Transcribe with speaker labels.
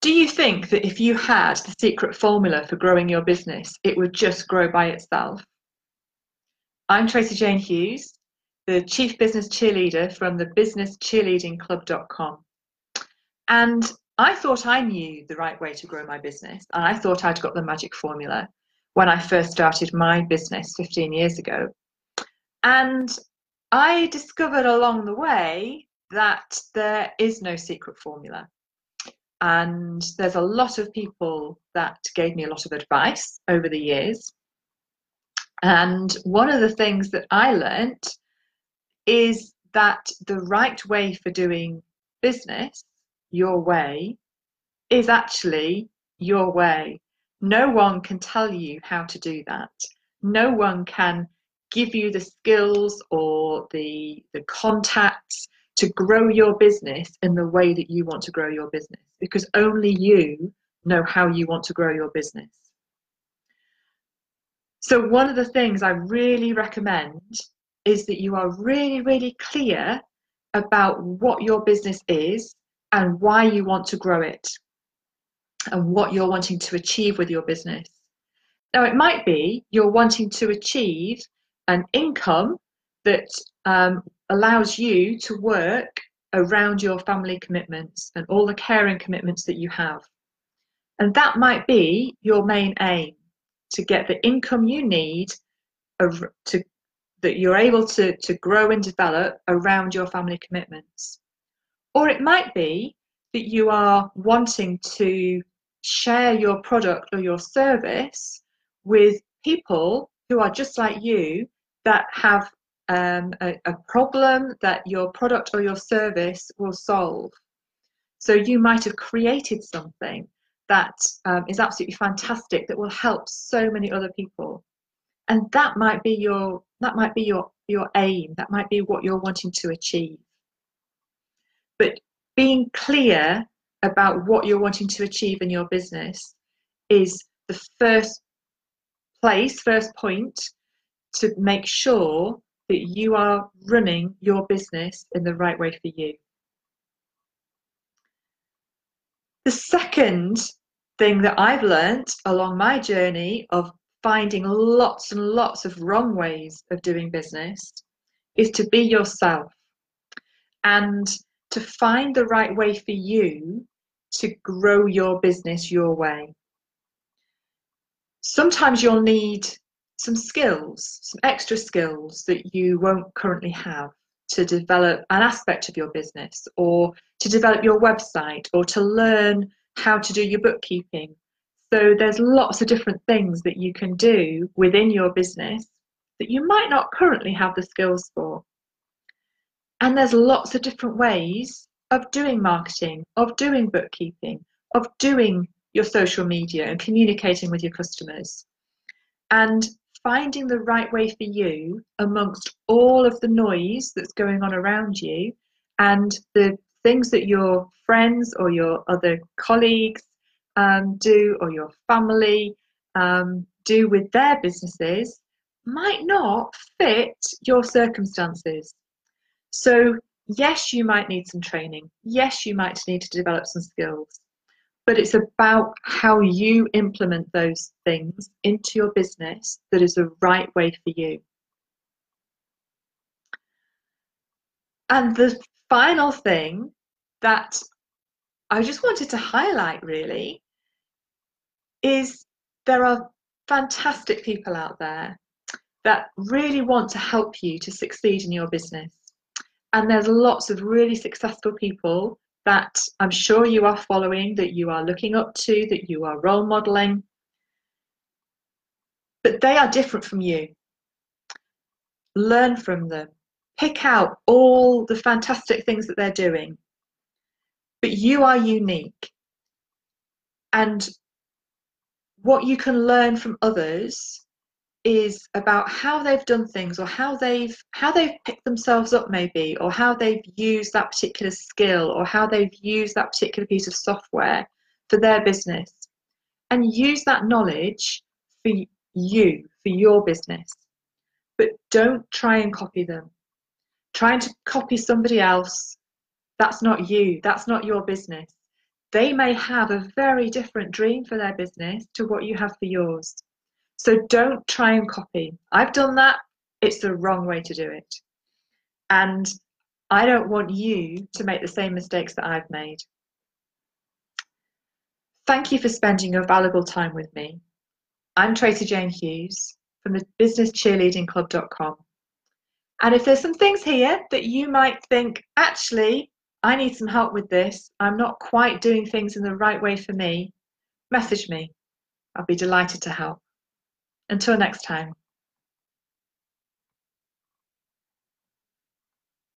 Speaker 1: Do you think that if you had the secret formula for growing your business, it would just grow by itself? I'm Tracy Jane Hughes, the Chief Business Cheerleader from the businesscheerleadingclub.com. And I thought I knew the right way to grow my business, and I thought I'd got the magic formula when I first started my business 15 years ago. And I discovered along the way that there is no secret formula. And there's a lot of people that gave me a lot of advice over the years. And one of the things that I learned is that the right way for doing business, your way, is actually your way. No one can tell you how to do that. No one can give you the skills or the, the contacts to grow your business in the way that you want to grow your business because only you know how you want to grow your business. So, one of the things I really recommend is that you are really, really clear about what your business is and why you want to grow it and what you're wanting to achieve with your business. Now, it might be you're wanting to achieve an income that um, allows you to work around your family commitments and all the caring commitments that you have. And that might be your main aim to get the income you need to that you're able to, to grow and develop around your family commitments. Or it might be that you are wanting to share your product or your service with people who are just like you that have um, a, a problem that your product or your service will solve. So you might have created something that um, is absolutely fantastic that will help so many other people, and that might be your that might be your your aim. That might be what you're wanting to achieve. But being clear about what you're wanting to achieve in your business is the first place, first point to make sure that you are running your business in the right way for you. The second thing that I've learned along my journey of finding lots and lots of wrong ways of doing business is to be yourself and to find the right way for you to grow your business your way. Sometimes you'll need some skills, some extra skills that you won't currently have to develop an aspect of your business or to develop your website or to learn how to do your bookkeeping. So there's lots of different things that you can do within your business that you might not currently have the skills for. And there's lots of different ways of doing marketing, of doing bookkeeping, of doing your social media and communicating with your customers. And finding the right way for you amongst all of the noise that's going on around you and the things that your friends or your other colleagues um, do or your family um, do with their businesses might not fit your circumstances. So, yes, you might need some training. Yes, you might need to develop some skills but it's about how you implement those things into your business that is the right way for you. And the final thing that I just wanted to highlight really is there are fantastic people out there that really want to help you to succeed in your business. And there's lots of really successful people that I'm sure you are following, that you are looking up to, that you are role modeling. But they are different from you. Learn from them. Pick out all the fantastic things that they're doing. But you are unique. And what you can learn from others is about how they've done things or how they've how they've picked themselves up maybe or how they've used that particular skill or how they've used that particular piece of software for their business. And use that knowledge for you for your business. But don't try and copy them. Trying to copy somebody else. That's not you. That's not your business. They may have a very different dream for their business to what you have for yours. So don't try and copy. I've done that. It's the wrong way to do it. And I don't want you to make the same mistakes that I've made. Thank you for spending your valuable time with me. I'm Tracy Jane Hughes from the businesscheerleadingclub.com. And if there's some things here that you might think, actually, I need some help with this, I'm not quite doing things in the right way for me, message me. I'll be delighted to help. Until next time.